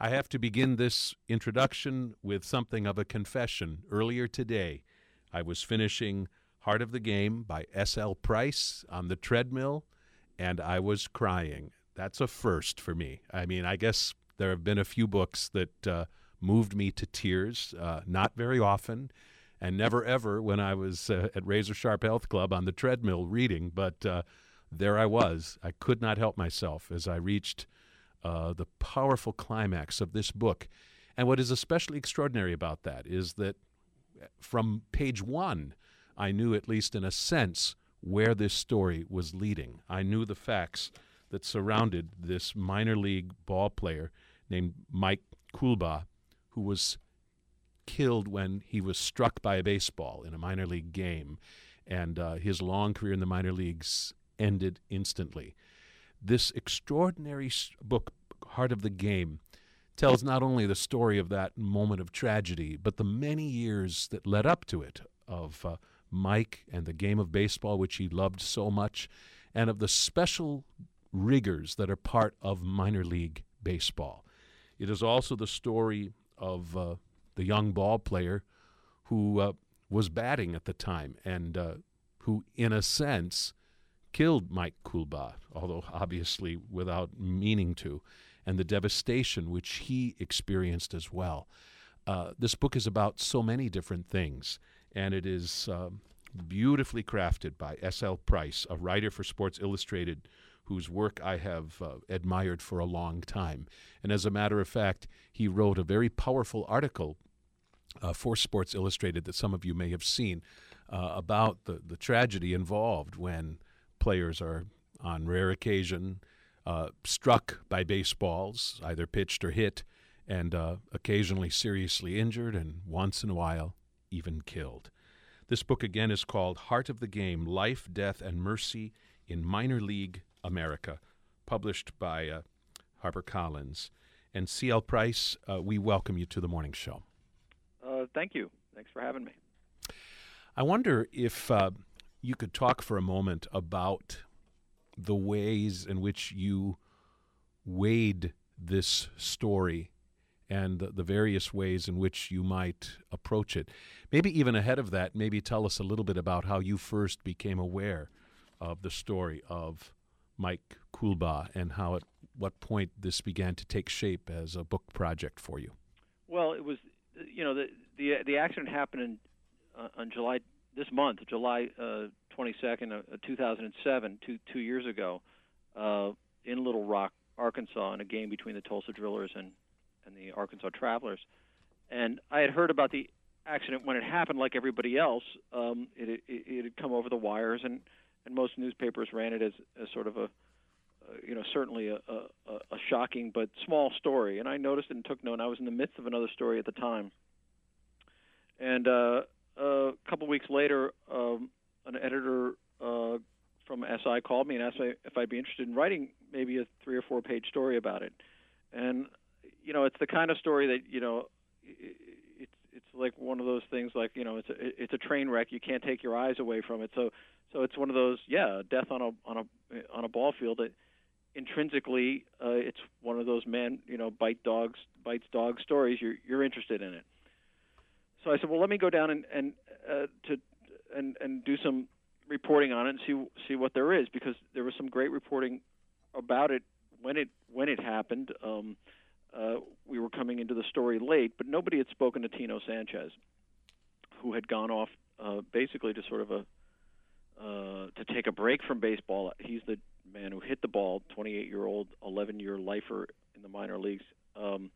I have to begin this introduction with something of a confession. Earlier today, I was finishing Heart of the Game by S.L. Price on the treadmill, and I was crying. That's a first for me. I mean, I guess there have been a few books that uh, moved me to tears, uh, not very often, and never ever when I was uh, at Razor Sharp Health Club on the treadmill reading, but uh, there I was. I could not help myself as I reached uh, the powerful climax of this book. And what is especially extraordinary about that is that from page one, I knew, at least in a sense, where this story was leading. I knew the facts that surrounded this minor league ball player named Mike Coolbaugh, who was killed when he was struck by a baseball in a minor league game, and uh, his long career in the minor leagues ended instantly. This extraordinary book, Heart of the Game, tells not only the story of that moment of tragedy, but the many years that led up to it of uh, Mike and the game of baseball, which he loved so much, and of the special rigors that are part of minor league baseball. It is also the story of uh, the young ball player who uh, was batting at the time and uh, who, in a sense, killed Mike Coolbaugh, although obviously without meaning to, and the devastation which he experienced as well. Uh, this book is about so many different things, and it is um, beautifully crafted by S.L. Price, a writer for Sports Illustrated whose work I have uh, admired for a long time. And as a matter of fact, he wrote a very powerful article uh, for Sports Illustrated that some of you may have seen uh, about the, the tragedy involved when players are, on rare occasion, uh, struck by baseballs, either pitched or hit, and uh, occasionally seriously injured, and once in a while, even killed. This book again is called Heart of the Game Life, Death, and Mercy in Minor League America, published by uh, HarperCollins. And S.L. Price, uh, we welcome you to the morning show. Uh, thank you. Thanks for having me. I wonder if uh, you could talk for a moment about the ways in which you weighed this story and the, the, various ways in which you might approach it. Maybe even ahead of that, maybe tell us a little bit about how you first became aware of the story of Mike Coolbaugh and how at what point this began to take shape as a book project for you. Well, it was, you know, the the, the accident happened in, uh, on July this month, July uh, 22nd, uh, 2007, two two years ago, uh, in Little Rock, Arkansas, in a game between the Tulsa Drillers and and the Arkansas Travelers. And I had heard about the accident when it happened, like everybody else. Um, it, it, it had come over the wires, and and most newspapers ran it as, as sort of a, uh, you know, certainly a, a, a shocking but small story. And I noticed it and took note. I was in the midst of another story at the time, and uh, a couple weeks later, um, an editor uh, from SI called me and asked me if I'd be interested in writing maybe a three or four page story about it. And you know, it's the kind of story that you know, it's it's like one of those things like you know, it's a it's a train wreck. You can't take your eyes away from it. So so it's one of those yeah, death on a on a on a ball field. It, intrinsically, uh, it's one of those man you know bite dogs bites dog stories. You're you're interested in it. So I said, well, let me go down and and uh, to and and do some reporting on it and see see what there is because there was some great reporting about it when it when it happened. Um, uh, we were coming into the story late, but nobody had spoken to Tino Sanchez, who had gone off uh, basically to sort of a uh, to take a break from baseball. He's the man who hit the ball, 28-year-old, 11-year lifer in the minor leagues. Um,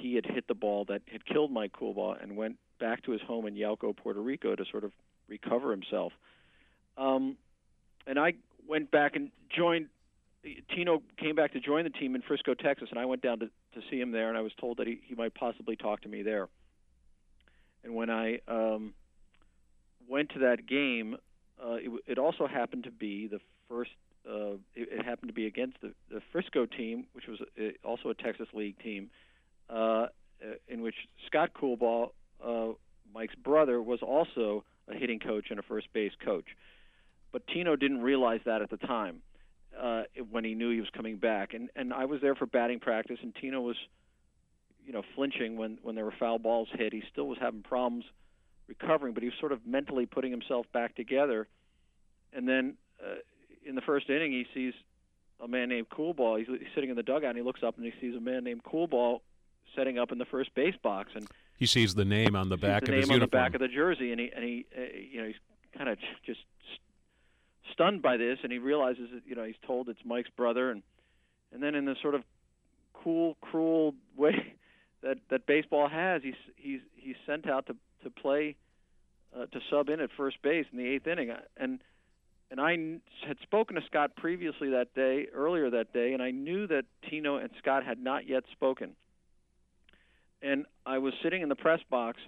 he had hit the ball that had killed Mike Coolbaugh and went back to his home in Yauco, Puerto Rico, to sort of recover himself. Um, and I went back and joined. Tino came back to join the team in Frisco, Texas, and I went down to, to see him there, and I was told that he, he might possibly talk to me there. And when I um, went to that game, uh, it, it also happened to be the first. Uh, it, it happened to be against the, the Frisco team, which was a, also a Texas League team, uh, in which Scott Coolbaugh, uh, Mike's brother, was also a hitting coach and a first base coach. But Tino didn't realize that at the time uh, when he knew he was coming back. And and I was there for batting practice, and Tino was you know, flinching when when there were foul balls hit. He still was having problems recovering, but he was sort of mentally putting himself back together. And then uh, in the first inning, he sees a man named Coolbaugh. He's, he's sitting in the dugout, and he looks up and he sees a man named Coolbaugh setting up in the first base box, and he sees the name on the back the of his on uniform. the back of the jersey, and he and he uh, you know he's kind of just stunned by this, and he realizes that you know he's told it's Mike's brother, and and then in the sort of cool, cruel way that that baseball has, he's he's he's sent out to to play uh, to sub in at first base in the eighth inning, and and I had spoken to Scott previously that day, earlier that day, and I knew that Tino and Scott had not yet spoken. And I was sitting in the press box,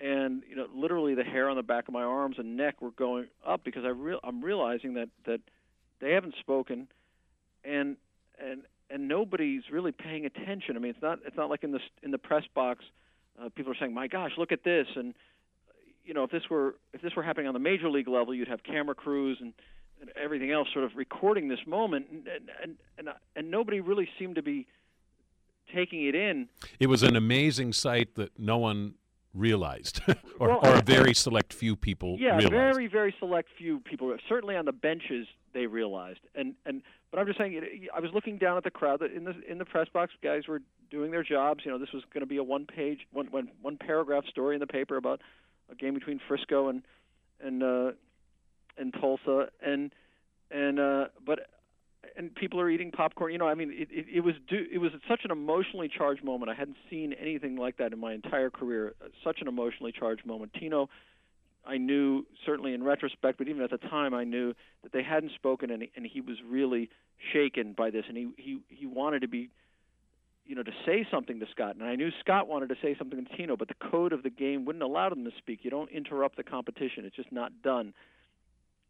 and you know, literally the hair on the back of my arms and neck were going up because I real I'm realizing that that they haven't spoken, and and and nobody's really paying attention. I mean, it's not it's not like in the in the press box, uh, people are saying, "My gosh, look at this," and you know, if this were if this were happening on the major league level, you'd have camera crews and, and everything else sort of recording this moment, and and and and nobody really seemed to be taking it in. It was an amazing sight that no one realized, or, Well, or a very select few people Yeah, realized. very very select few people. Certainly on the benches they realized, and and but I'm just saying, I was looking down at the crowd that in the in the press box. Guys were doing their jobs. You know, this was going to be a one page, one one one paragraph story in the paper about a game between Frisco and and uh, and Tulsa, and and uh, but and people are eating popcorn. You know, I mean, it, it, it was do, it was such an emotionally charged moment. I hadn't seen anything like that in my entire career. Uh, Such an emotionally charged moment. Tino, I knew certainly in retrospect, but even at the time, I knew that they hadn't spoken, and he, and he was really shaken by this, and he he he wanted to be. You know, to say something to Scott, and I knew Scott wanted to say something to Tino, but the code of the game wouldn't allow them to speak. You don't interrupt the competition; it's just not done.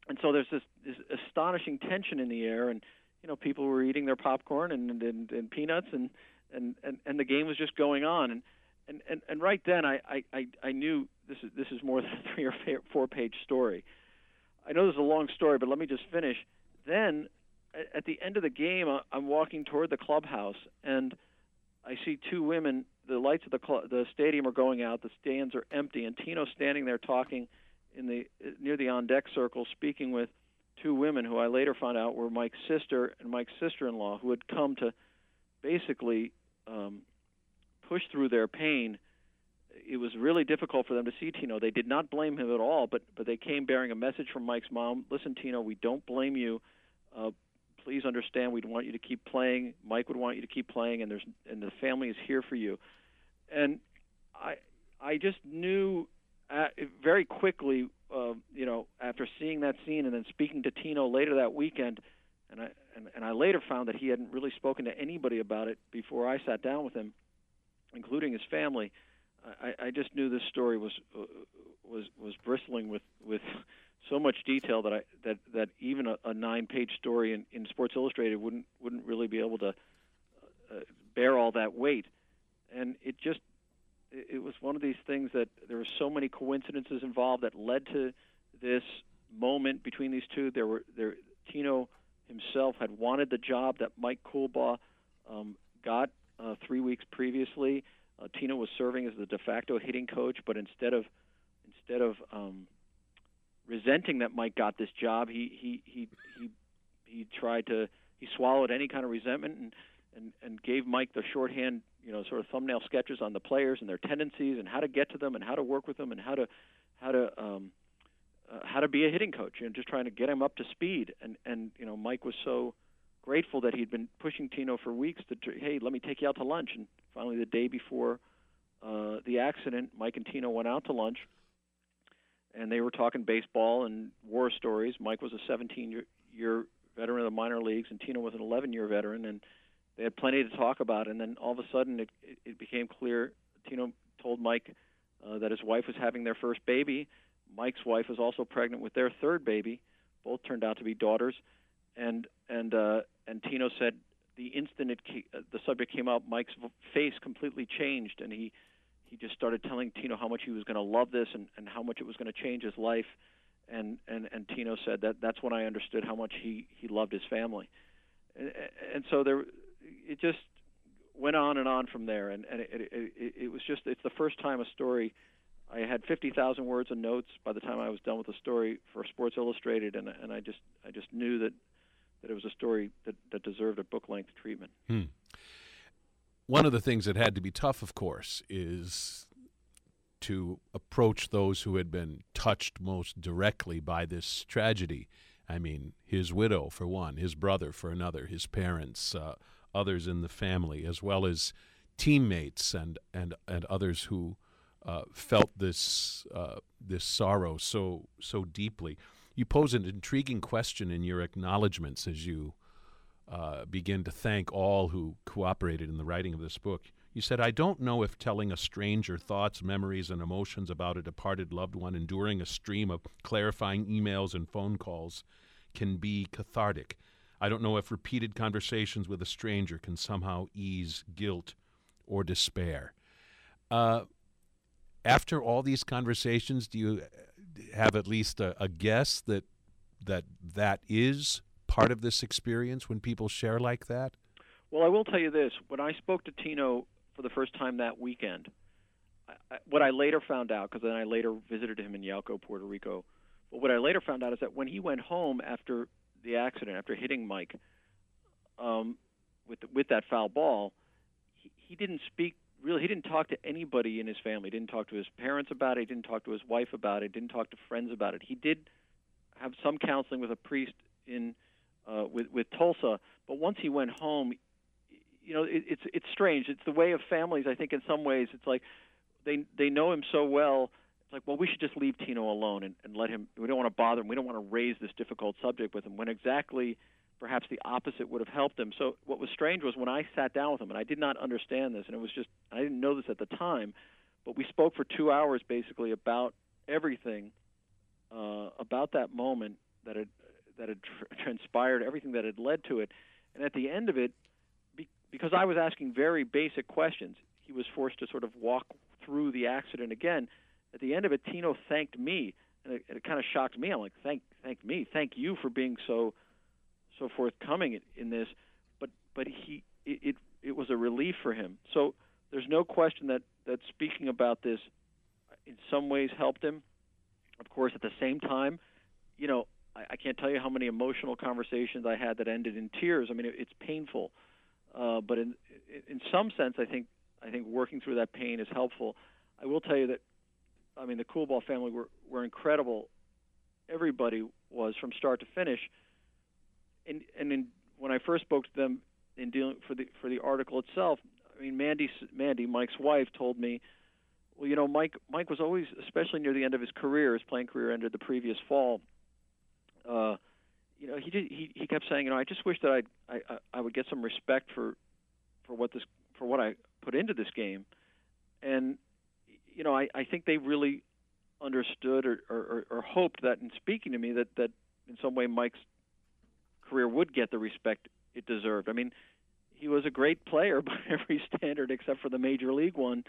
And so there's this, this astonishing tension in the air, and you know people were eating their popcorn and and, and peanuts and, and and and the game was just going on and and and, and right then I, I I knew this is this is more than a three or four page story. I know this is a long story, but let me just finish. Then at, the end of the game, I'm walking toward the clubhouse and I see two women. The lights of the cl- the stadium are going out. The stands are empty, and Tino's standing there talking in the near the on deck circle, speaking with two women who I later found out were Mike's sister and Mike's sister-in-law, who had come to basically um, push through their pain. It was really difficult for them to see Tino. They did not blame him at all, but but they came bearing a message from Mike's mom. Listen, Tino, we don't blame you. Uh, please understand, we'd want you to keep playing. Mike would want you to keep playing, and there's and the family is here for you. And I I just knew uh, very quickly, you know, after seeing that scene and then speaking to Tino later that weekend, and I and, and I later found that he hadn't really spoken to anybody about it before I sat down with him, including his family. I, I just knew this story was uh, was was bristling with with so much detail that I that that even a, a nine-page story in, in Sports Illustrated wouldn't wouldn't really be able to uh, bear all that weight, and it just it was one of these things that there were so many coincidences involved that led to this moment between these two. There were there Tino himself had wanted the job that Mike Coolbaugh um, got uh, three weeks previously. Uh, Tino was serving as the de facto hitting coach, but instead of instead of um, resenting that Mike got this job, he he he he he tried to he swallowed any kind of resentment and and and gave Mike the shorthand, you know, sort of thumbnail sketches on the players and their tendencies and how to get to them and how to work with them and how to how to um, uh, how to be a hitting coach and just trying to get him up to speed. And and you know, Mike was so grateful that he'd been pushing Tino for weeks to hey, let me take you out to lunch. And finally, the day before uh, the accident, Mike and Tino went out to lunch, and they were talking baseball and war stories. Mike was a 17 year, veteran of the minor leagues, and Tino was an 11 year veteran, and they had plenty to talk about. And then all of a sudden, it, it, became clear. Tino told Mike uh, that his wife was having their first baby. Mike's wife was also pregnant with their third baby. Both turned out to be daughters, and and uh, and Tino said the instant it ca- uh, the subject came up, Mike's face completely changed, and he he just started telling Tino how much he was going to love this and, and how much it was going to change his life. And, and and Tino said that that's when I understood how much he he loved his family. And, and so there, it just went on and on from there, and and it, it, it, it was just it's the first time a story. I had 50,000 words of notes by the time I was done with the story for Sports Illustrated, and and I just I just knew that that it was a story that, that deserved a book length treatment. Hmm. One of the things that had to be tough, of course, is to approach those who had been touched most directly by this tragedy. I mean, his widow, for one, his brother, for another, his parents, uh, others in the family, as well as teammates and, and, and others who uh, felt this, uh, this sorrow so, so deeply. You pose an intriguing question in your acknowledgments as you uh, begin to thank all who cooperated in the writing of this book. You said, I don't know if telling a stranger thoughts, memories, and emotions about a departed loved one, enduring a stream of clarifying emails and phone calls, can be cathartic. I don't know if repeated conversations with a stranger can somehow ease guilt or despair. Uh, after all these conversations, do you have at least a, a guess that that that is part of this experience when people share like that? Well, I will tell you this: when I spoke to Tino for the first time that weekend. I, what I later found out, because then I later visited him in Yauco, Puerto Rico. But what I later found out is that when he went home after the accident, after hitting Mike um, with with that foul ball, he, he didn't speak really. He didn't talk to anybody in his family. He didn't talk to his parents about it. He didn't talk to his wife about it. He Didn't talk to friends about it. He did have some counseling with a priest in uh, with with Tulsa, but once he went home, you know, it, it's it's strange. It's the way of families. I think in some ways, it's like they they know him so well. It's like, well, we should just leave Tino alone and, and let him. We don't want to bother him. We don't want to raise this difficult subject with him. When exactly, perhaps the opposite would have helped him. So what was strange was when I sat down with him, and I did not understand this, and it was just I didn't know this at the time, but we spoke for two hours basically about everything, uh, about that moment that had that had tr- transpired, everything that had led to it, and at the end of it be, because I was asking very basic questions, he was forced to sort of walk through the accident again. At the end of it, Tino thanked me, and it, it kind of shocked me. I'm like, thank, thank me, thank you for being so, so forthcoming in, this. But, but he, it, it, it was a relief for him. So there's no question that that speaking about this, in some ways, helped him. Of course, at the same time, you know, I, I can't tell you how many emotional conversations I had that ended in tears. I mean, it, it's painful. Uh, but in in some sense, I think I think working through that pain is helpful. I will tell you that, I mean, the Coolbaugh family were were incredible. Everybody was from start to finish. And and in, when I first spoke to them in dealing for the for the article itself, I mean, Mandy Mandy Mike's wife told me, well, you know, Mike Mike was always, especially near the end of his career, his playing career ended the previous fall. Uh, you know, he did, he he kept saying, you know, I just wish that I'd, I I would get some respect for for what this for what I put into this game, and you know, I I think they really understood or or, or hoped that in speaking to me that that in some way Mike's career would get the respect it deserved. I mean, he was a great player by every standard except for the major league one,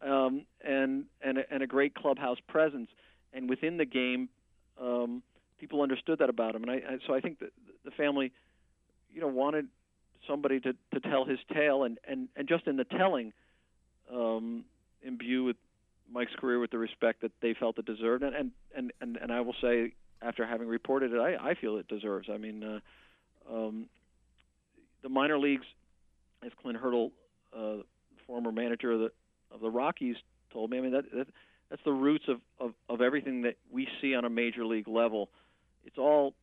um, and and a, and a great clubhouse presence. And within the game, um, people understood that about him, and I, I so I think that the family, you know, wanted somebody to to tell his tale, and and and just in the telling, um, imbue with Mike's career with the respect that they felt it deserved, and and and and, I will say, after having reported it, I I feel it deserves. I mean, uh, um, the minor leagues, as Clint Hurdle, uh, former manager of the of the Rockies, told me. I mean that, that that's the roots of, of, of everything that we see on a major league level it's all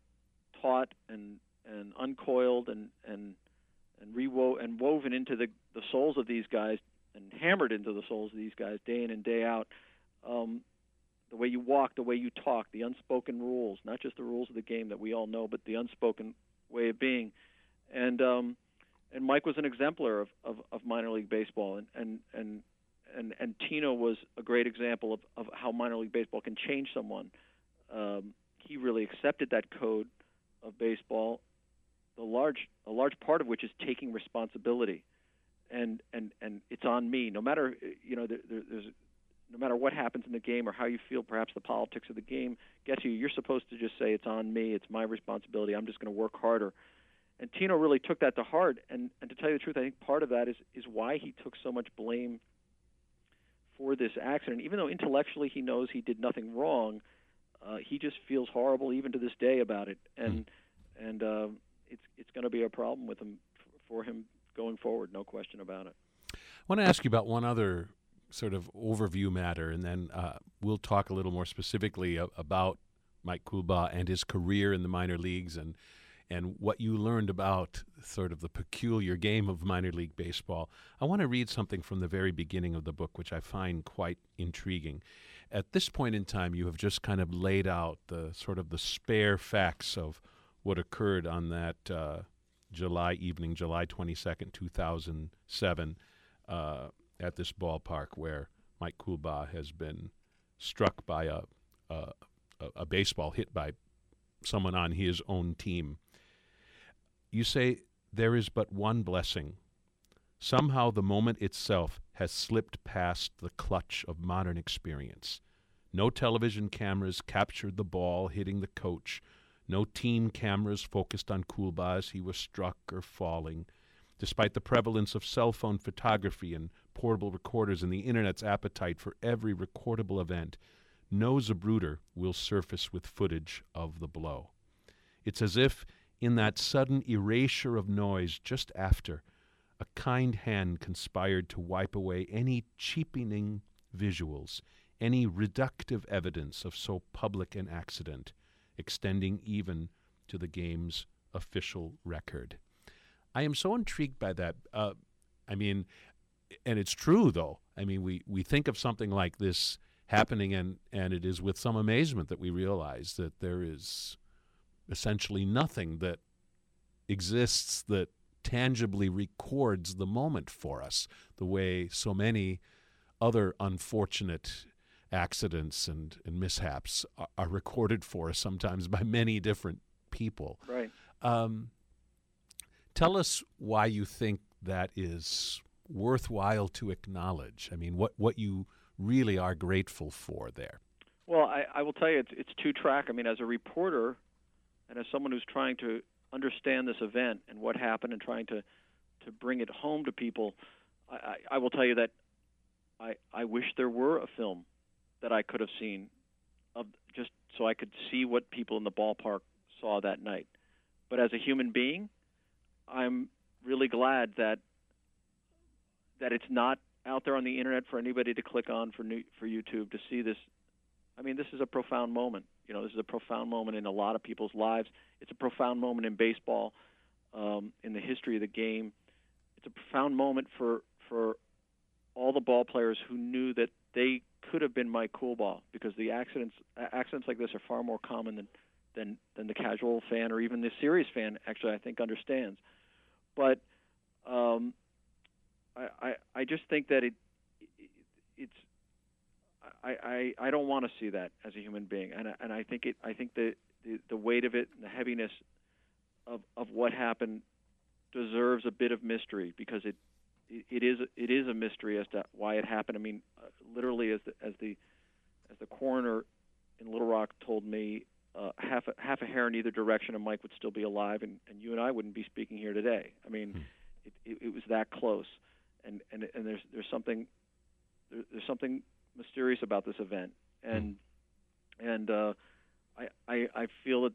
taught and and uncoiled and and and rewo and woven into the the souls of these guys and hammered into the souls of these guys day in and day out. Um, the way you walk, the way you talk, the unspoken rules, not just the rules of the game that we all know, but the unspoken way of being. And um, and Mike was an exemplar of, of, of minor league baseball, and and and and and Tino was a great example of, of how minor league baseball can change someone. Um, he really accepted that code of baseball. The large a large part of which is taking responsibility, and and and it's on me. No matter you know there, there's no matter what happens in the game or how you feel, perhaps the politics of the game gets you. You're supposed to just say it's on me. It's my responsibility. I'm just going to work harder. and Tino really took that to heart. And and to tell you the truth, I think part of that is is why he took so much blame for this accident. Even though intellectually he knows he did nothing wrong, uh, he just feels horrible even to this day about it. And mm. and uh, it's it's going to be a problem with him for him going forward, no question about it. I want to ask you about one other sort of overview matter, and then uh, we'll talk a little more specifically about Mike Coolbaugh and his career in the minor leagues and and what you learned about sort of the peculiar game of minor league baseball. I want to read something from the very beginning of the book, which I find quite intriguing. At this point in time, you have just kind of laid out the sort of the spare facts of what occurred on that uh, July evening, July 22nd, 2007, uh, at this ballpark where Mike Coolbaugh has been struck by a, a, a baseball hit by someone on his own team. You say there is but one blessing. Somehow the moment itself has slipped past the clutch of modern experience. No television cameras captured the ball hitting the coach no team cameras focused on as he was struck or falling. Despite the prevalence of cell phone photography and portable recorders and the Internet's appetite for every recordable event, no Zapruder will surface with footage of the blow. It's as if, in that sudden erasure of noise just after, a kind hand conspired to wipe away any cheapening visuals, any reductive evidence of so public an accident extending even to the game's official record. I am so intrigued by that. Uh, I mean, and it's true though. I mean, we, we think of something like this happening, and, and it is with some amazement that we realize that there is essentially nothing that exists that tangibly records the moment for us, the way so many other unfortunate accidents and, and mishaps are, are, recorded for us sometimes by many different people. Right. Um, tell us why you think that is worthwhile to acknowledge. I mean, what, what you really are grateful for there. Well, I, I will tell you, it's, it's two track. I mean, as a reporter and as someone who's trying to understand this event and what happened and trying to, to bring it home to people, I, I, I will tell you that I, I wish there were a film that I could have seen, of just so I could see what people in the ballpark saw that night. But as a human being, I'm really glad that that it's not out there on the internet for anybody to click on for new, for YouTube to see this. I mean, this is a profound moment. You know, this is a profound moment in a lot of people's lives. It's a profound moment in baseball, um, in the history of the game. It's a profound moment for for all the ball players who knew that they could have been Mike Coolbaugh because the accidents accidents like this are far more common than than than the casual fan or even the serious fan actually I think understands. But um, I, I I just think that it, it it's I, I I don't want to see that as a human being, and and I think it I think the the, the weight of it and the heaviness of of what happened deserves a bit of mystery because it it is it is a mystery as to why it happened. I mean, uh, literally, as the as the as the coroner in Little Rock told me, uh, half a, half a hair in either direction, and Mike would still be alive, and, and you and I wouldn't be speaking here today. I mean, hmm. it, it, it was that close, and and and there's there's something there, there's something mysterious about this event, and hmm. and uh, I, I I feel that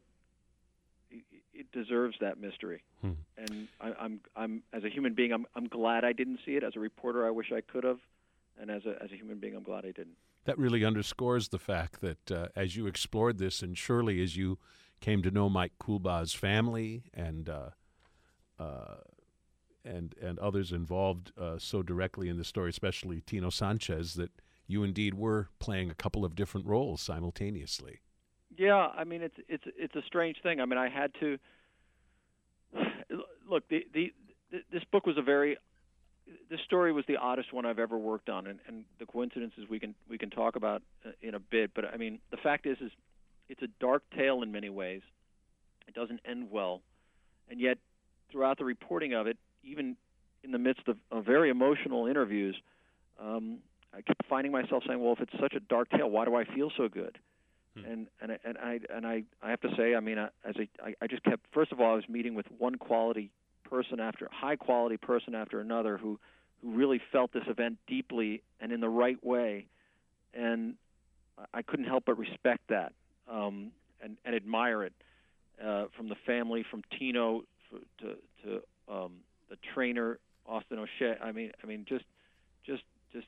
it deserves that mystery. Hmm. And I, I'm, I'm, as a human being, I'm, I'm glad I didn't see it. As a reporter, I wish I could have, and as a, as a human being, I'm glad I didn't. That really underscores the fact that uh, as you explored this, and surely as you came to know Mike Coolbaugh's family and uh, uh, and and others involved uh, so directly in the story, especially Tino Sanchez, that you indeed were playing a couple of different roles simultaneously. Yeah, I mean it's it's it's a strange thing. I mean I had to look the the this book was a very this story was the oddest one I've ever worked on, and, and the coincidences we can we can talk about uh, in a bit. But I mean, the fact is, is it's a dark tale in many ways. It doesn't end well, and yet throughout the reporting of it, even in the midst of, of very emotional interviews, um, I kept finding myself saying, "Well, if it's such a dark tale, why do I feel so good?" Hmm. And and and I and I I have to say, I mean, I, as a I, I just kept. First of all, I was meeting with one quality person after high quality person after another who who really felt this event deeply and in the right way, and I couldn't help but respect that um, and and admire it uh, from the family, from Tino to to um, the trainer Austin O'Shea. I mean, I mean, just just just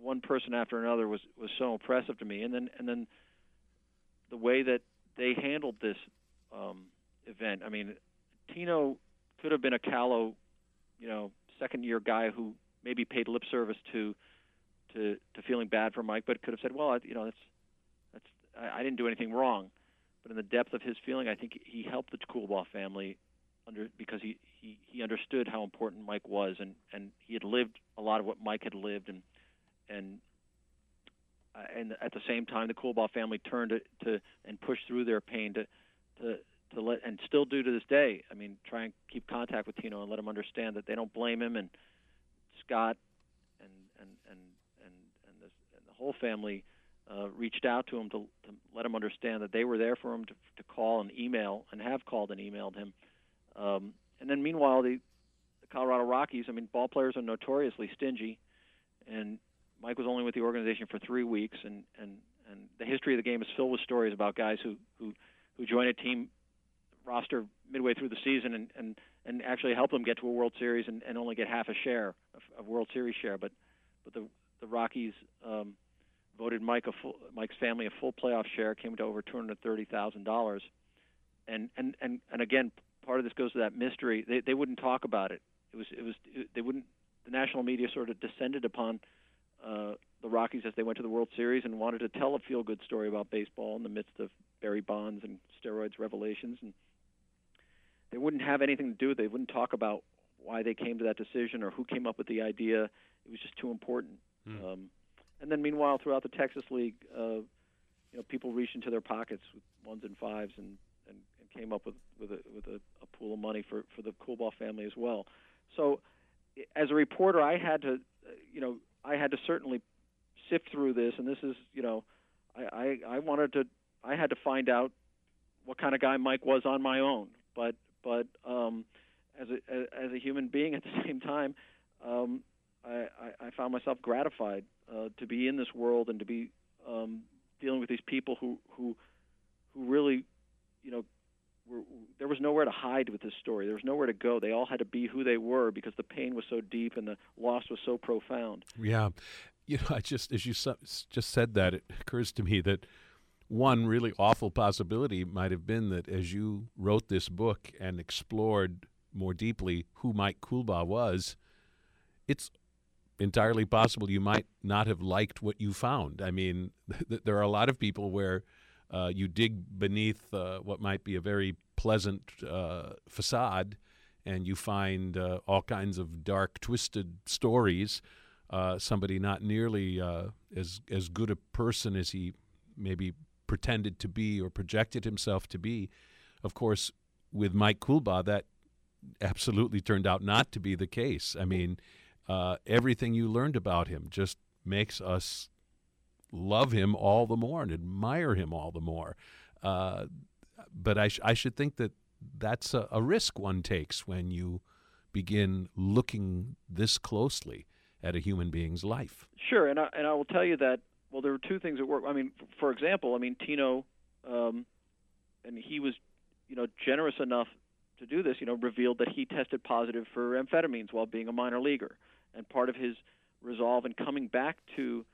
one person after another was was so impressive to me, and then and then the way that they handled this um, event. I mean, Tino could have been a callow, you know, second year guy who maybe paid lip service to to to feeling bad for Mike, but could have said, well, I, you know, that's that's I, I didn't do anything wrong. But in the depth of his feeling, I think he helped the Coolbaugh family under because he, he he understood how important Mike was, and and he had lived a lot of what Mike had lived, and and uh, and at the same time, the Coolbaugh family turned to, to and pushed through their pain to to to let and still do to this day. I mean, try and keep contact with Tino and let him understand that they don't blame him and Scott and and and and and, this, and the whole family uh, reached out to him to, to let him understand that they were there for him to, to call and email and have called and emailed him. Um, and then meanwhile, the, the Colorado Rockies. I mean, ball players are notoriously stingy, and Mike was only with the organization for three weeks, and and and the history of the game is filled with stories about guys who who who join a team roster midway through the season and and and actually help them get to a World Series and, and only get half a share of, of World Series share. But but the the Rockies um, voted Mike a full, Mike's family a full playoff share, came to over two hundred thirty thousand dollars, and and and and again, part of this goes to that mystery. They they wouldn't talk about it. It was it was it, they wouldn't. The national media sort of descended upon uh, the Rockies as they went to the World Series and wanted to tell a feel-good story about baseball in the midst of Barry Bonds and steroids revelations, and they wouldn't have anything to do with it. They wouldn't talk about why they came to that decision or who came up with the idea. It was just too important. Mm. Um, and then meanwhile, throughout the Texas League, uh, you know, people reached into their pockets with ones and fives and, and, and came up with with a with a, a pool of money for for the Coolbaugh family as well. So, as a reporter, I had to, you know, I had to certainly sift through this, and this is, you know, I I, I wanted to, I had to find out what kind of guy Mike was on my own, but but um, as a as a human being at the same time, um, I, I, I found myself gratified uh, to be in this world and to be um, dealing with these people who who who really, you know, were, there was nowhere to hide with this story. There was nowhere to go. They all had to be who they were because the pain was so deep and the loss was so profound. Yeah, you know, I just as you just said that, it occurs to me that one really awful possibility might have been that as you wrote this book and explored more deeply who Mike Coolbaugh was, it's entirely possible you might not have liked what you found. I mean, th- there are a lot of people where uh, you dig beneath uh, what might be a very pleasant uh, facade and you find uh, all kinds of dark, twisted stories. Uh, somebody not nearly uh, as as good a person as he maybe pretended to be or projected himself to be. Of course, with Mike Coolbaugh, that absolutely turned out not to be the case. I mean, everything you learned about him just makes us love him all the more and admire him all the more. Uh, but I, sh- I should think that that's a, a, risk one takes when you begin looking this closely at a human being's life. Sure, and I, and I will tell you that well, there were two things that work. I mean, for example, I mean Tino, um, and he was, you know, generous enough to do this. You know, revealed that he tested positive for amphetamines while being a minor leaguer and part of his resolve in coming back to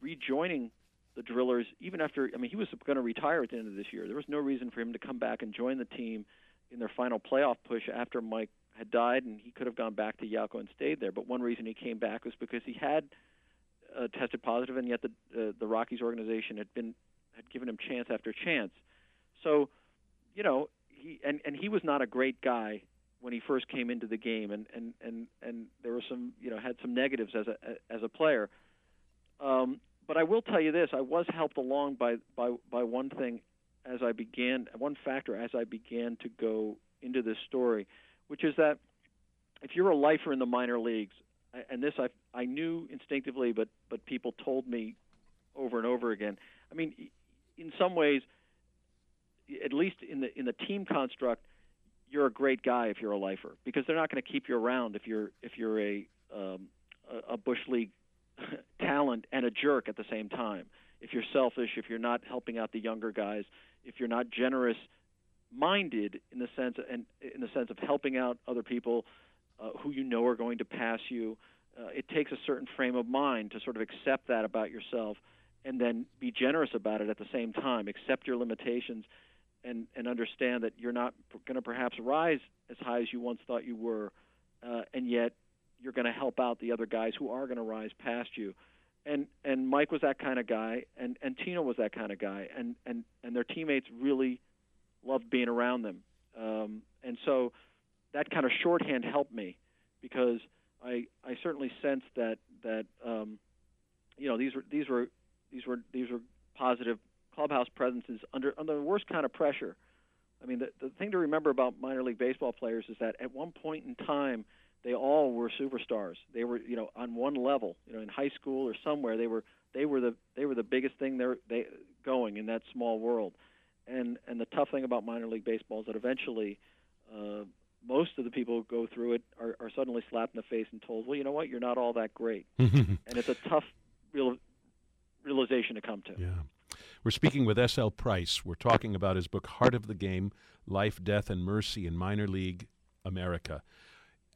rejoining the Drillers, even after, I mean, he was going to retire at the end of this year. There was no reason for him to come back and join the team in their final playoff push after Mike had died, and he could have gone back to Yauco and stayed there. But one reason he came back was because he had uh, tested positive, and yet the uh, the Rockies organization had been had given him chance after chance. So, you know, he and and he was not a great guy when he first came into the game, and and and and there were some you know had some negatives as a as a player. Um, but I will tell you this: I was helped along by by by one thing as I began, one factor as I began to go into this story, which is that if you're a lifer in the minor leagues, and this I I knew instinctively, but but people told me over and over again. I mean, in some ways, at least in the in the team construct, you're a great guy if you're a lifer because they're not going to keep you around if you're if you're a um, a, a bush league talent and a jerk at the same time. If you're selfish, if you're not helping out the younger guys, if you're not generous minded in the sense and in the sense of helping out other people uh, who you know are going to pass you, uh, it takes a certain frame of mind to sort of accept that about yourself and then be generous about it at the same time. Accept your limitations and and understand that you're not going to perhaps rise as high as you once thought you were, uh, and yet you're going to help out the other guys who are going to rise past you. And and Mike was that kind of guy, and and Tino was that kind of guy, and and and their teammates really loved being around them. Um, and so that kind of shorthand helped me because I I certainly sensed that that um, you know these were these were these were these were positive clubhouse presences under under the worst kind of pressure. I mean, the the thing to remember about minor league baseball players is that at one point in time they all were superstars. They were, you know, on one level. You know, in high school or somewhere, they were they were the they were the biggest thing they're they going in that small world. And and the tough thing about minor league baseball is that eventually, uh, most of the people who go through it are, are suddenly slapped in the face and told, well, you know what, you're not all that great. and it's a tough real realization to come to. Yeah. We're speaking with S.L. Price. We're talking about his book, Heart of the Game Life, Death, and Mercy in Minor League America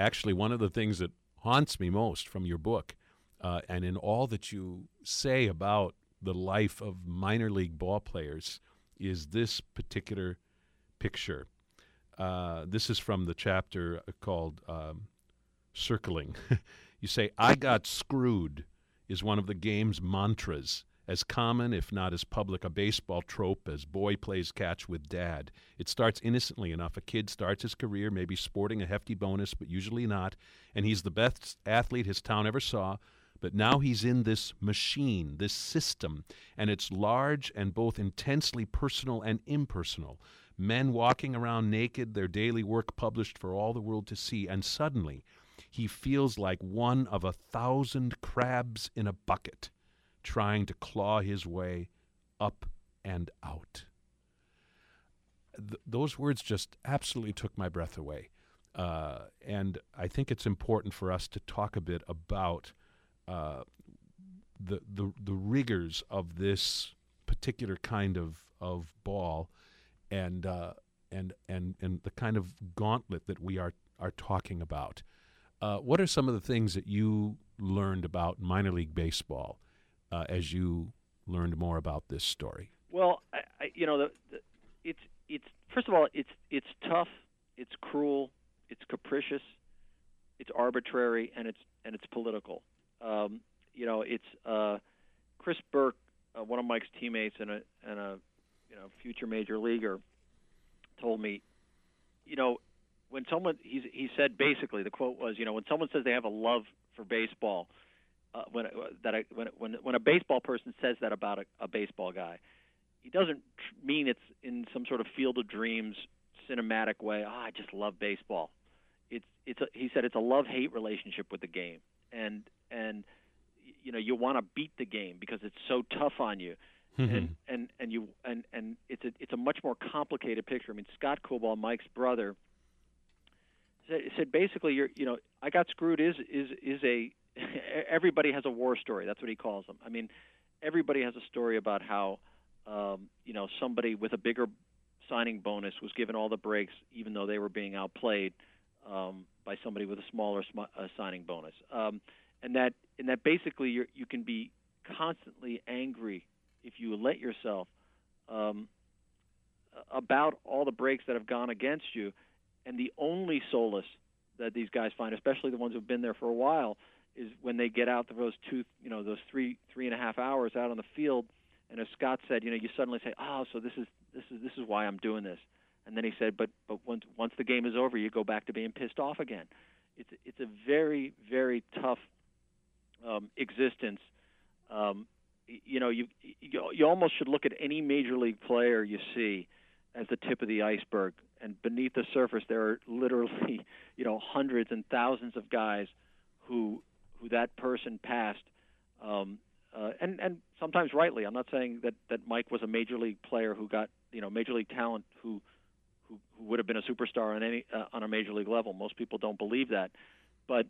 actually one of the things that haunts me most from your book uh, and in all that you say about the life of minor league ball players is this particular picture. Uh, this is from the chapter called um, Circling. you say, I got screwed is one of the game's mantras as common, if not as public, a baseball trope as boy plays catch with dad. It starts innocently enough. A kid starts his career maybe sporting a hefty bonus, but usually not, and he's the best athlete his town ever saw. But now he's in this machine, this system, and it's large and both intensely personal and impersonal. Men walking around naked, their daily work published for all the world to see, and suddenly he feels like one of a thousand crabs in a bucket trying to claw his way up and out. Th- those words just absolutely took my breath away. Uh, and I think it's important for us to talk a bit about uh, the, the, the rigors of this particular kind of, of ball and, uh, and, and, and the kind of gauntlet that we are, are talking about. Uh, what are some of the things that you learned about minor league baseball uh, as you learned more about this story? Well, I, I, you know, the, the, it's it's first of all, it's it's tough, it's cruel, it's capricious, it's arbitrary, and it's and it's political. Um, you know, it's uh, Chris Burke, uh, one of Mike's teammates and a and a you know future major leaguer, told me, you know, when someone he's he said basically the quote was, you know, when someone says they have a love for baseball, uh, when uh, that I, when when when a baseball person says that about a, a baseball guy, he doesn't mean it's in some sort of field of dreams cinematic way. Oh, I just love baseball. It's it's a, he said it's a love hate relationship with the game, and and you know you want to beat the game because it's so tough on you. Mm-hmm. And and and you and and it's a it's a much more complicated picture. I mean, Scott Coolbaugh, Mike's brother, said, said basically, you're you know, I got screwed is is is a everybody has a war story. That's what he calls them. I mean, everybody has a story about how um, you know somebody with a bigger signing bonus was given all the breaks, even though they were being outplayed um, by somebody with a smaller sm- uh, signing bonus. Um, and that and that basically you you can be constantly angry if you let yourself um, about all the breaks that have gone against you. And the only solace that these guys find, especially the ones who've been there for a while, is when they get out those two, you know, those three three and a half hours out on the field, and as Scott said, you know, you suddenly say, oh, so this is this is this is why I'm doing this, and then he said, but but once once the game is over, you go back to being pissed off again. It's it's a very very tough um, existence. Um, you know, you, you you almost should look at any major league player you see as the tip of the iceberg, and beneath the surface there are literally, you know, hundreds and thousands of guys who who that person passed um, uh, and and sometimes rightly. I'm not saying that that Mike was a major league player who got you know major league talent who who, who would have been a superstar on any uh, on a major league level. Most people don't believe that, but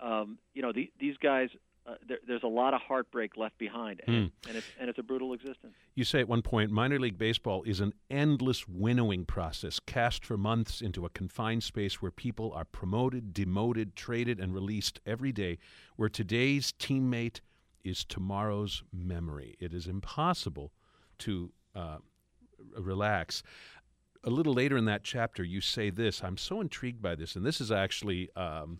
um, you know the, these guys. Uh, there, there's a lot of heartbreak left behind, and, Hmm. and it's and it's a brutal existence. You say at one point, minor league baseball is an endless winnowing process, cast for months into a confined space where people are promoted, demoted, traded, and released every day, where today's teammate is tomorrow's memory. It is impossible to uh, r- relax. A little later in that chapter, you say this. I'm so intrigued by this, and this is actually. Um,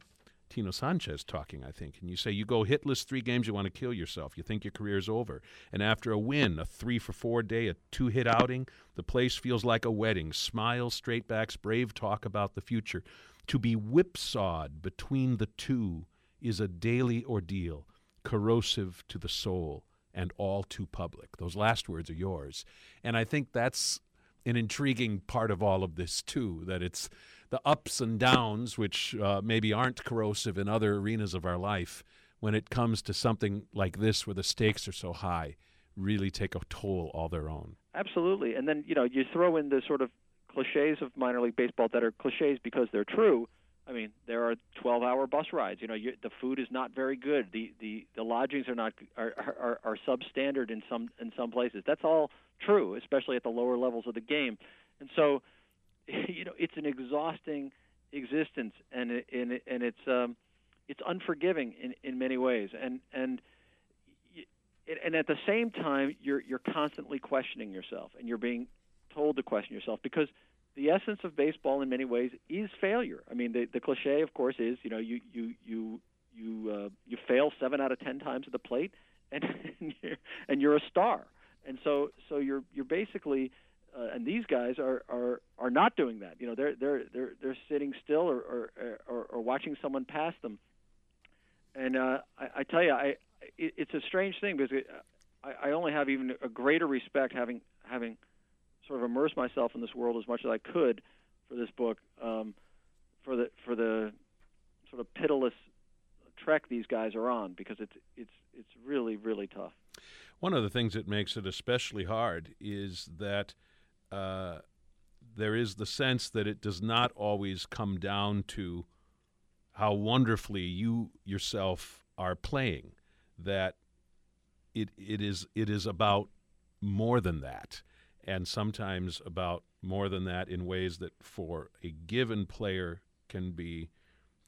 Tino Sanchez talking, I think. And you say you go hitless three games, you want to kill yourself. You think your career's over. And after a win, a three for four day, a two hit outing, the place feels like a wedding. Smiles, straight backs, brave talk about the future. To be whipsawed between the two is a daily ordeal, corrosive to the soul and all too public. Those last words are yours. And I think that's an intriguing part of all of this, too, that it's the ups and downs, which uh, maybe aren't corrosive in other arenas of our life, when it comes to something like this where the stakes are so high, really take a toll all their own. Absolutely, and then you know you throw in the sort of cliches of minor league baseball that are cliches because they're true. I mean, there are 12-hour bus rides. You know, you, the food is not very good. The the, the lodgings are not are, are are substandard in some in some places. That's all true, especially at the lower levels of the game. And so, you know, it's an exhausting existence, and it, and it, and it's um, it's unforgiving in in many ways. And and and at the same time, you're you're constantly questioning yourself, and you're being told to question yourself because the essence of baseball in many ways is failure. I mean, the the cliche, of course, is you know you you you you uh, you fail seven out of ten times at the plate, and and you're, and you're a star. And so so you're you're basically uh, and these guys are, are are not doing that. You know, they're they're they're they're sitting still or or, or, or watching someone pass them. And uh, I, I tell you, I it, it's a strange thing because it, I, I only have even a greater respect having having sort of immersed myself in this world as much as I could for this book, um, for the for the sort of pitiless trek these guys are on because it's it's it's really really tough. One of the things that makes it especially hard is that uh, there is the sense that it does not always come down to how wonderfully you yourself are playing. That it it is it is about more than that, and sometimes about more than that in ways that for a given player can be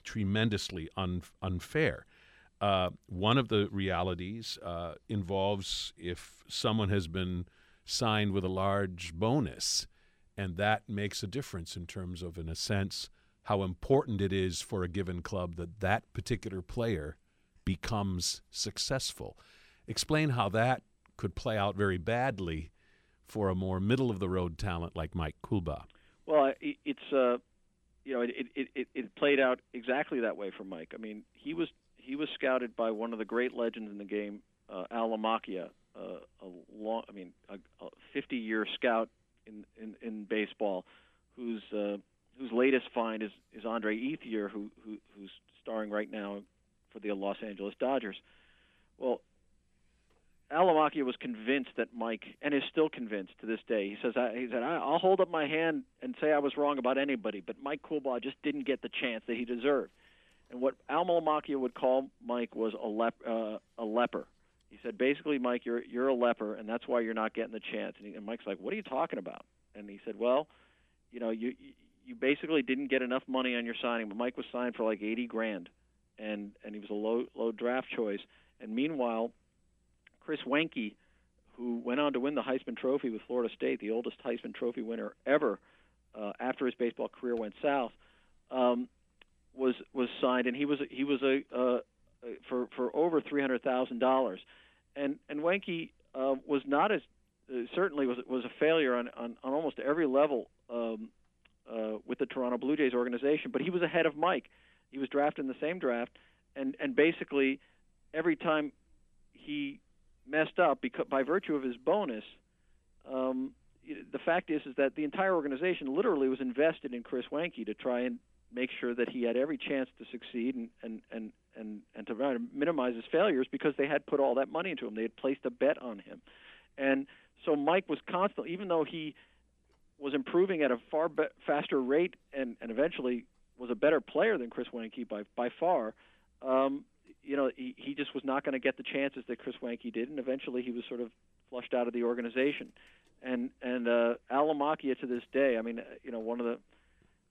tremendously un- unfair. Uh, one of the realities uh, involves if someone has been signed with a large bonus, and that makes a difference in terms of, in a sense, how important it is for a given club that that particular player becomes successful. Explain how that could play out very badly for a more middle of the road talent like Mike Coolbaugh. Well, it, it's uh, you know, it, it it it played out exactly that way for Mike. I mean, he was he was scouted by one of the great legends in the game, uh, Al Lamacchia, uh, a long, I mean, a, a 50-year scout in, in in baseball, whose uh, whose latest find is is Andre Ethier, who, who who's starring right now for the Los Angeles Dodgers. Well, Al Lamacchia was convinced that Mike, and is still convinced to this day. He says, I, "He said I'll hold up my hand and say I was wrong about anybody, but Mike Coolbaugh just didn't get the chance that he deserved." And what Al Alamacchia would call Mike was a lep, uh, a leper. He said, basically, Mike, you're you're a leper, and that's why you're not getting the chance. And, he, and Mike's like, "What are you talking about?" And he said, "Well, you know, you you basically didn't get enough money on your signing, but Mike was signed for like 80 grand, and and he was a low low draft choice. And meanwhile, Chris Weinke, who went on to win the Heisman Trophy with Florida State, the oldest Heisman Trophy winner ever, uh, after his baseball career went south, um, was was signed, and he was he was a uh, for for over three hundred thousand dollars, and and Weinke uh, was not as uh, certainly was was a failure on on, on almost every level um, uh, with the Toronto Blue Jays organization, but he was ahead of Mike. He was drafted in the same draft, and and basically every time he messed up because by virtue of his bonus. Um, the fact is, is that the entire organization literally was invested in Chris Weinke to try and make sure that he had every chance to succeed and and and and, and to minimize his failures because they had put all that money into him. They had placed a bet on him, and so Mike was constantly, even though he was improving at a far be- faster rate and, and eventually was a better player than Chris Weinke by by far. Um, you know, he, he just was not going to get the chances that Chris Weinke did, and eventually he was sort of flushed out of the organization. And and uh, to this day, I mean, you know, one of the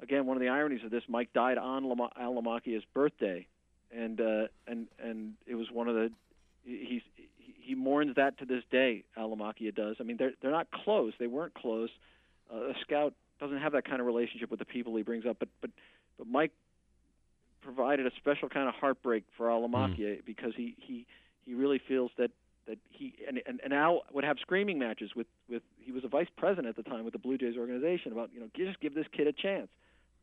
again one of the ironies of this, Mike died on Lama, birthday, and uh, and and it was one of the he's he mourns that to this day. Al Lamacchia does. I mean, they're they're not close. They weren't close. Uh, a scout doesn't have that kind of relationship with the people he brings up, but but but Mike provided a special kind of heartbreak for Al Lamacchia mm. because he he he really feels that that he and, and and Al would have screaming matches with with he was a vice president at the time with the Blue Jays organization about you know just give this kid a chance,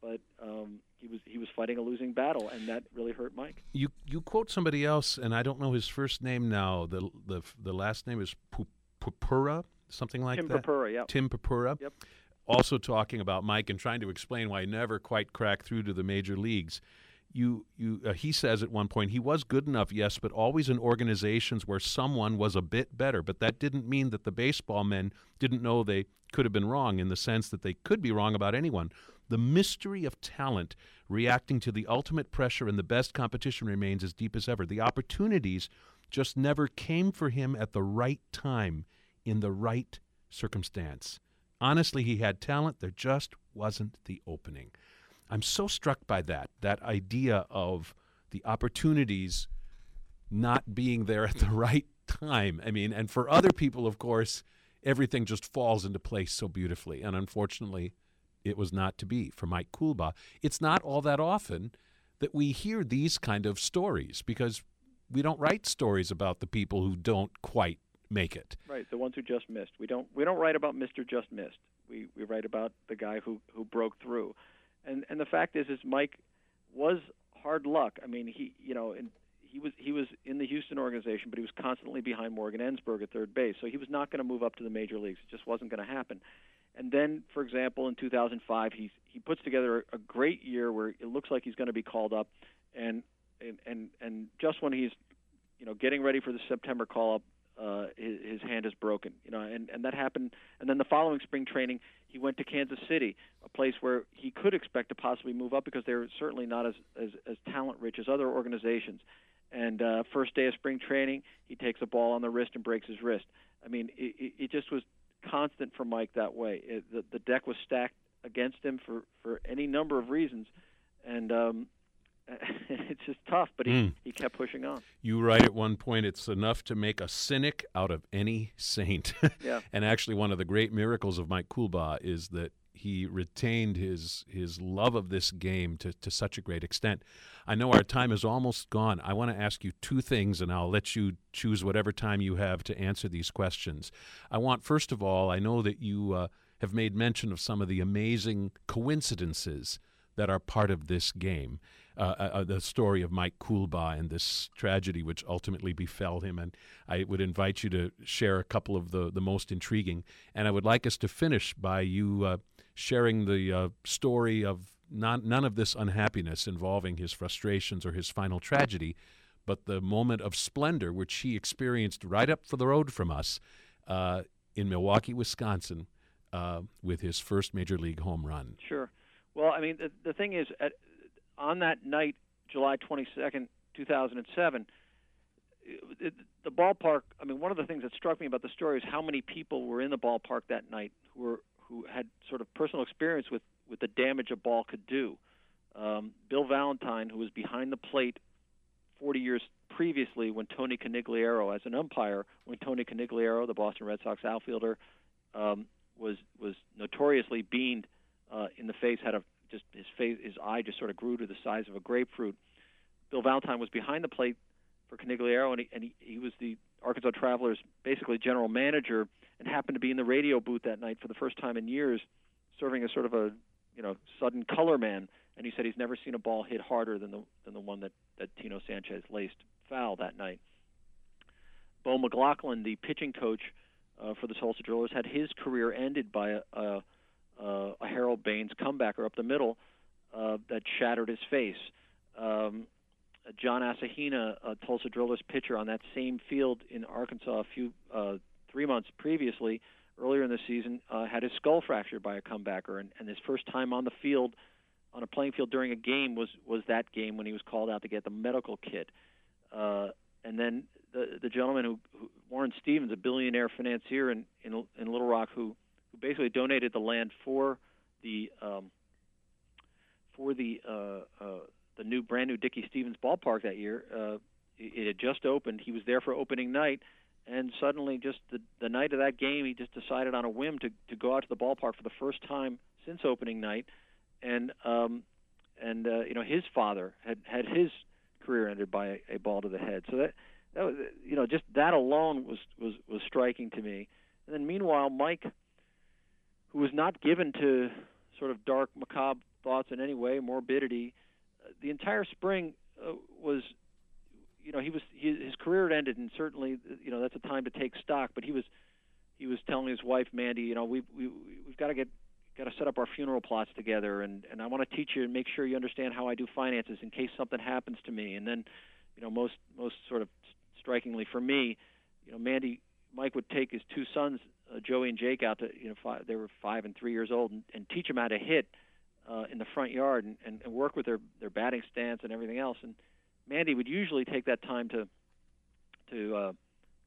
but um, he was he was fighting a losing battle and that really hurt Mike. You you quote somebody else and I don't know his first name now. The the the last name is Purpura something like Tim that. Tim yeah. Tim Purpura. Yep. Also talking about Mike and trying to explain why he never quite cracked through to the major leagues you you uh, he says at one point he was good enough yes but always in organizations where someone was a bit better but that didn't mean that the baseball men didn't know they could have been wrong in the sense that they could be wrong about anyone the mystery of talent reacting to the ultimate pressure and the best competition remains as deep as ever the opportunities just never came for him at the right time in the right circumstance honestly he had talent there just wasn't the opening I'm so struck by that, that idea of the opportunities not being there at the right time. I mean, and for other people, of course, everything just falls into place so beautifully. And unfortunately, it was not to be for Mike Coolbaugh. It's not all that often that we hear these kind of stories because we don't write stories about the people who don't quite make it. Right, the ones who just missed. We don't we don't write about Mr. Just Missed. We we write about the guy who who broke through. And and the fact is, is Mike was hard luck. I mean, he you know, and he was he was in the Houston organization, but he was constantly behind Morgan Ensberg at third base, so he was not going to move up to the major leagues. It just wasn't going to happen. And then, for example, in 2005, he he puts together a, a great year where it looks like he's going to be called up, and and and and just when he's you know getting ready for the September call up, uh, his, his hand is broken. You know, and and that happened. And then the following spring training, he went to Kansas City, a place where he could expect to possibly move up because they're certainly not as as, as talent rich as other organizations. And uh, first day of spring training, he takes a ball on the wrist and breaks his wrist. I mean, it, it just was constant for Mike that way. It, the, the deck was stacked against him for for any number of reasons, and um, it's just tough, but he, mm. he kept pushing on. You write at one point, it's enough to make a cynic out of any saint. yeah. and actually, one of the great miracles of Mike Coolbaugh is that he retained his his love of this game to, to such a great extent. I know our time is almost gone. I want to ask you two things, and I'll let you choose whatever time you have to answer these questions. I want, first of all, I know that you uh, have made mention of some of the amazing coincidences that are part of this game. Uh, uh, uh, the story of Mike Coolbaugh and this tragedy which ultimately befell him. And I would invite you to share a couple of the, the most intriguing. And I would like us to finish by you uh, sharing the uh, story of non, none of this unhappiness involving his frustrations or his final tragedy, but the moment of splendor which he experienced right up for the road from us uh, in Milwaukee, Wisconsin, with his first major league home run. Sure. Well, I mean, the, the thing is, at, on that night, July 22nd, 2007, it, the ballpark. I mean, one of the things that struck me about the story is how many people were in the ballpark that night who were who had sort of personal experience with with the damage a ball could do. Um, Bill Valentine, who was behind the plate 40 years previously when Tony Conigliaro, as an umpire, when Tony Conigliaro, the Boston Red Sox outfielder, um, was was notoriously beamed uh, in the face, had a just his face, his eye just sort of grew to the size of a grapefruit. Bill Valentine was behind the plate for Conigliaro, and he, and he, he was the Arkansas Travelers' basically general manager, and happened to be in the radio booth that night for the first time in years, serving as sort of a you know sudden color man. And he said he's never seen a ball hit harder than the than the one that that Tino Sanchez laced foul that night. Bo McLaughlin, the pitching coach uh, for the Tulsa Drillers, had his career ended by a, a a Harold Baines comebacker up the middle uh, that shattered his face. Um, John Asahina, a Tulsa Drillers pitcher, on that same field in Arkansas a few uh, three months previously, earlier in the season, uh, had his skull fractured by a comebacker, and, and his first time on the field, on a playing field during a game was was that game when he was called out to get the medical kit. Uh, and then the the gentleman who, who Warren Stephens, a billionaire financier in in, in Little Rock, who who basically donated the land for the um, for the uh, uh, the new brand new Dickey Stephens ballpark that year. Uh, it, it had just opened. He was there for opening night, and suddenly, just the the night of that game, he just decided on a whim to to go out to the ballpark for the first time since opening night, and um, and uh, you know his father had had his career ended by a, a ball to the head. So that that was you know just that alone was was was striking to me. And then meanwhile, Mike, who was not given to sort of dark, macabre thoughts in any way, morbidity, uh, the entire spring uh, was you know he was he, his career had ended, and certainly you know that's a time to take stock. But he was he was telling his wife Mandy, you know we we we've got to get got to set up our funeral plots together, and and I want to teach you and make sure you understand how I do finances in case something happens to me. And then you know most most sort of strikingly for me, you know Mandy Mike would take his two sons uh, Joey and Jake out to you know five, they were five and three years old and, and teach them how to hit uh, in the front yard and, and, and work with their their batting stance and everything else. And Mandy would usually take that time to to uh,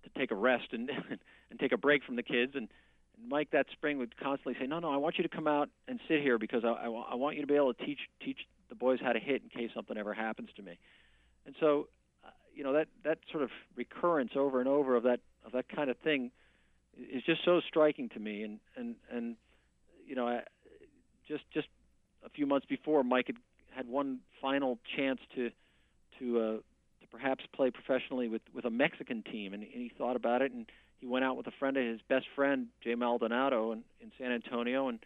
to take a rest and and take a break from the kids. And, Mike that spring would constantly say, "No, no, I want you to come out and sit here because I, I, I want you to be able to teach teach the boys how to hit in case something ever happens to me." And so, uh, you know that that sort of recurrence over and over of that of that kind of thing is just so striking to me. And and and you know, I, just just a few months before, Mike had had one final chance to to uh, to perhaps play professionally with with a Mexican team, and, and he thought about it, and he went out with a friend of his best friend, Jay Maldonado, in, in San Antonio, and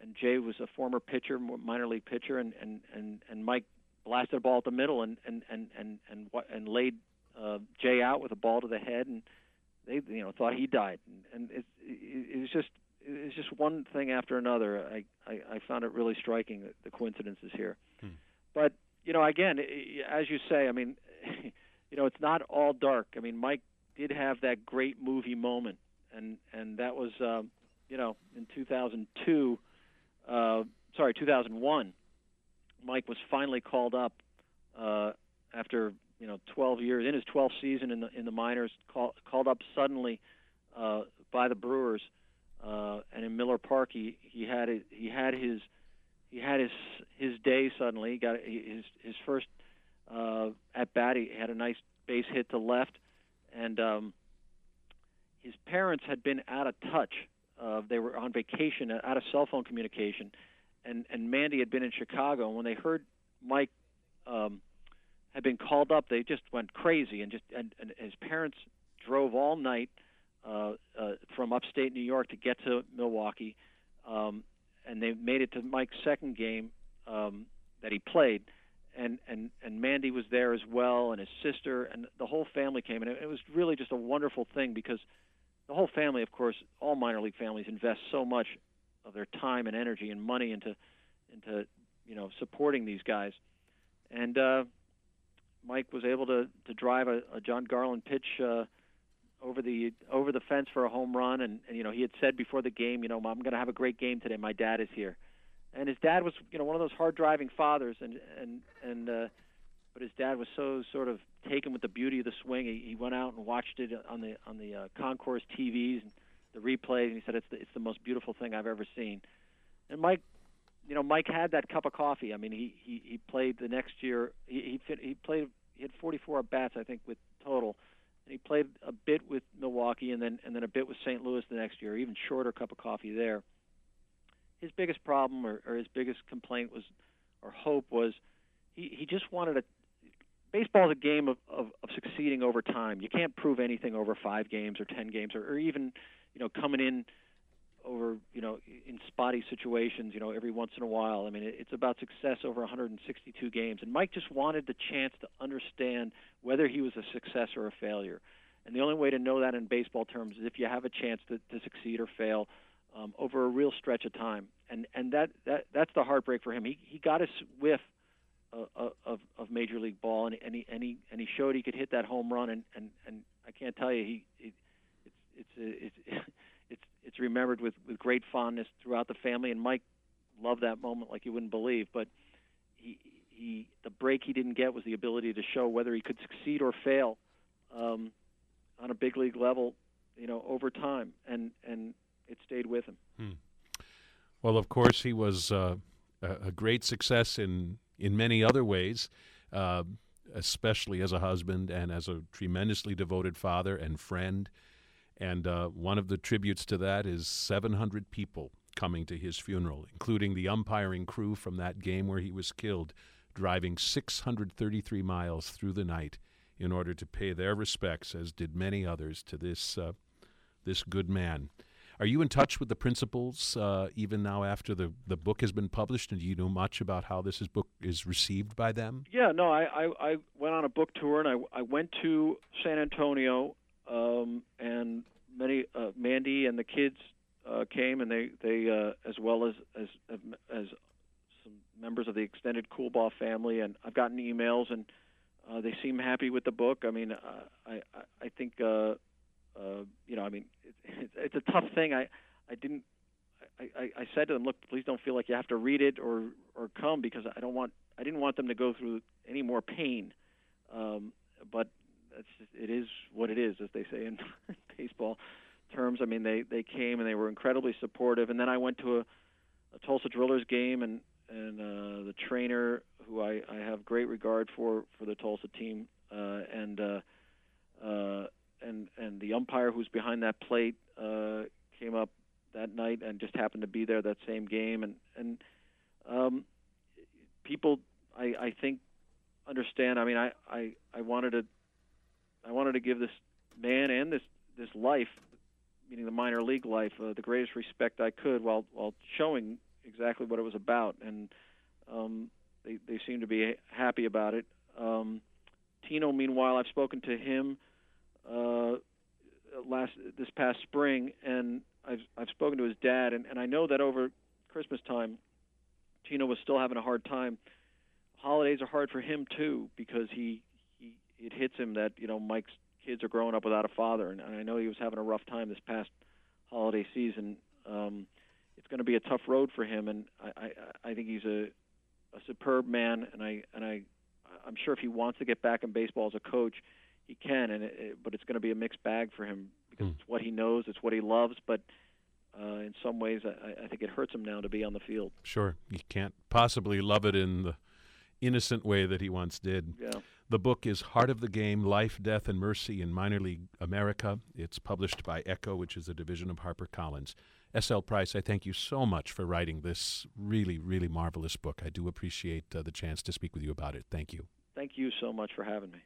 and Jay was a former pitcher, minor league pitcher, and and and, and Mike blasted a ball at the middle and and and and and, and laid uh, Jay out with a ball to the head, and they you know thought he died, and, and it, it, it was just it's just one thing after another. I, I, I found it really striking the, the coincidences here. Hmm. But you know, again, as you say, I mean, you know, it's not all dark. I mean, Mike did have that great movie moment, and and that was, um, you know, in 2002, uh, sorry, 2001. Mike was finally called up uh, after you know 12 years in his 12th season in the in the minors, call, called up suddenly uh, by the Brewers uh, and in Miller Park, he he had it, he had his he had his his day suddenly. He got his his first uh, at bat. He had a nice base hit to left, and um, his parents had been out of touch. Uh, they were on vacation, uh, out of cell phone communication, and and Mandy had been in Chicago. And when they heard Mike um, had been called up, they just went crazy, and just and, and his parents drove all night uh, uh, from upstate New York to get to Milwaukee, um, and they made it to Mike's second game um, that he played, and and and Mandy was there as well, and his sister, and the whole family came, and it, it was really just a wonderful thing because the whole family, of course, all minor league families invest so much of their time and energy and money into into you know supporting these guys, and uh, Mike was able to to drive a, a Jon Garland pitch. Uh, over the over the fence for a home run, and, and you know he had said before the game, you know, I'm going to have a great game today. My dad is here, and his dad was you know one of those hard driving fathers, and and and uh, but his dad was so sort of taken with the beauty of the swing. He, he went out and watched it on the on the uh, concourse TVs and the replays, and he said it's the, it's the most beautiful thing I've ever seen. And Mike, you know, Mike had that cup of coffee. I mean, he he, he played the next year. He he, he played. He had 44 at bats, I think, with total and he played a bit with Milwaukee and then and then a bit with St. Louis the next year, even shorter cup of coffee there. His biggest problem or, or his biggest complaint was or hope was he, he just wanted a baseball is a game of, of, of succeeding over time. You can't prove anything over five games or ten games or, or even you know coming in over you know in spotty situations you know every once in a while. I mean it's about success over 162 games. And mike just wanted the chance to understand whether he was a success or a failure. And the only way to know that in baseball terms is if you have a chance to, to succeed or fail um, over a real stretch of time. And and that that that's the heartbreak for him. He he got his whiff of, of Major League Ball, and, and he and he and he showed he could hit that home run, and and, and I can't tell you, he, he it's it's it's it's it's remembered with with great fondness throughout the family, and Mike loved that moment like you wouldn't believe, but he he the break he didn't get was the ability to show whether he could succeed or fail um, on a big league level, you know, over time, and and it stayed with him. Hmm. Well, of course, he was uh, a, great success in in many other ways, uh, especially as a husband and as a tremendously devoted father and friend. And uh, one of the tributes to that is 700 people coming to his funeral, including the umpiring crew from that game where he was killed, driving 633 miles through the night in order to pay their respects, as did many others, to this uh, this good man. Are you in touch with the principals uh, even now after the, the book has been published? And do you know much about how this is book is received by them? Yeah, no, I, I, I went on a book tour and I, I went to San Antonio um, and many uh, Mandy and the kids uh, came and they they uh, as well as as as some members of the extended Coolbaugh family and I've gotten emails and uh, they seem happy with the book. I mean, uh, I I think uh, uh, you know, I mean, it, it's, it's a tough thing. I I didn't. I, I, I said to them, look, please don't feel like you have to read it or or come because I don't want I didn't want them to go through any more pain. Um, but it's, it is what it is, as they say in baseball terms. I mean, they they came and they were incredibly supportive. And then I went to a, a Tulsa Drillers game, and and uh, the trainer, who I, I have great regard for for the Tulsa team, uh, and uh, uh, and and the umpire who's behind that plate uh, came up that night and just happened to be there that same game and and um, people I, I think understand. I mean, I, I I wanted to I wanted to give this man and this this life, meaning the minor league life, uh, the greatest respect I could while while showing exactly what it was about, and um, they they seem to be happy about it. Um, Tino, meanwhile, I've spoken to him uh, last this past spring, and I've I've spoken to his dad, and, and I know that over Christmas time, Tino was still having a hard time. Holidays are hard for him too because he he it hits him that you know Mike's kids are growing up without a father, and, and I know he was having a rough time this past holiday season. Um, it's going to be a tough road for him, and I I, I think he's a a superb man, and I and I I'm sure if he wants to get back in baseball as a coach, he can, and it, it, but it's going to be a mixed bag for him because mm. it's what he knows, it's what he loves, but uh, in some ways, I, I think it hurts him now to be on the field. Sure, you can't possibly love it in the innocent way that he once did. Yeah. The book is Heart of the Game Life, Death, and Mercy in Minor League America. It's published by Ecco, which is a division of HarperCollins. S.L. Price, I thank you so much for writing this really, really marvelous book. I do appreciate uh, the chance to speak with you about it. Thank you. Thank you so much for having me.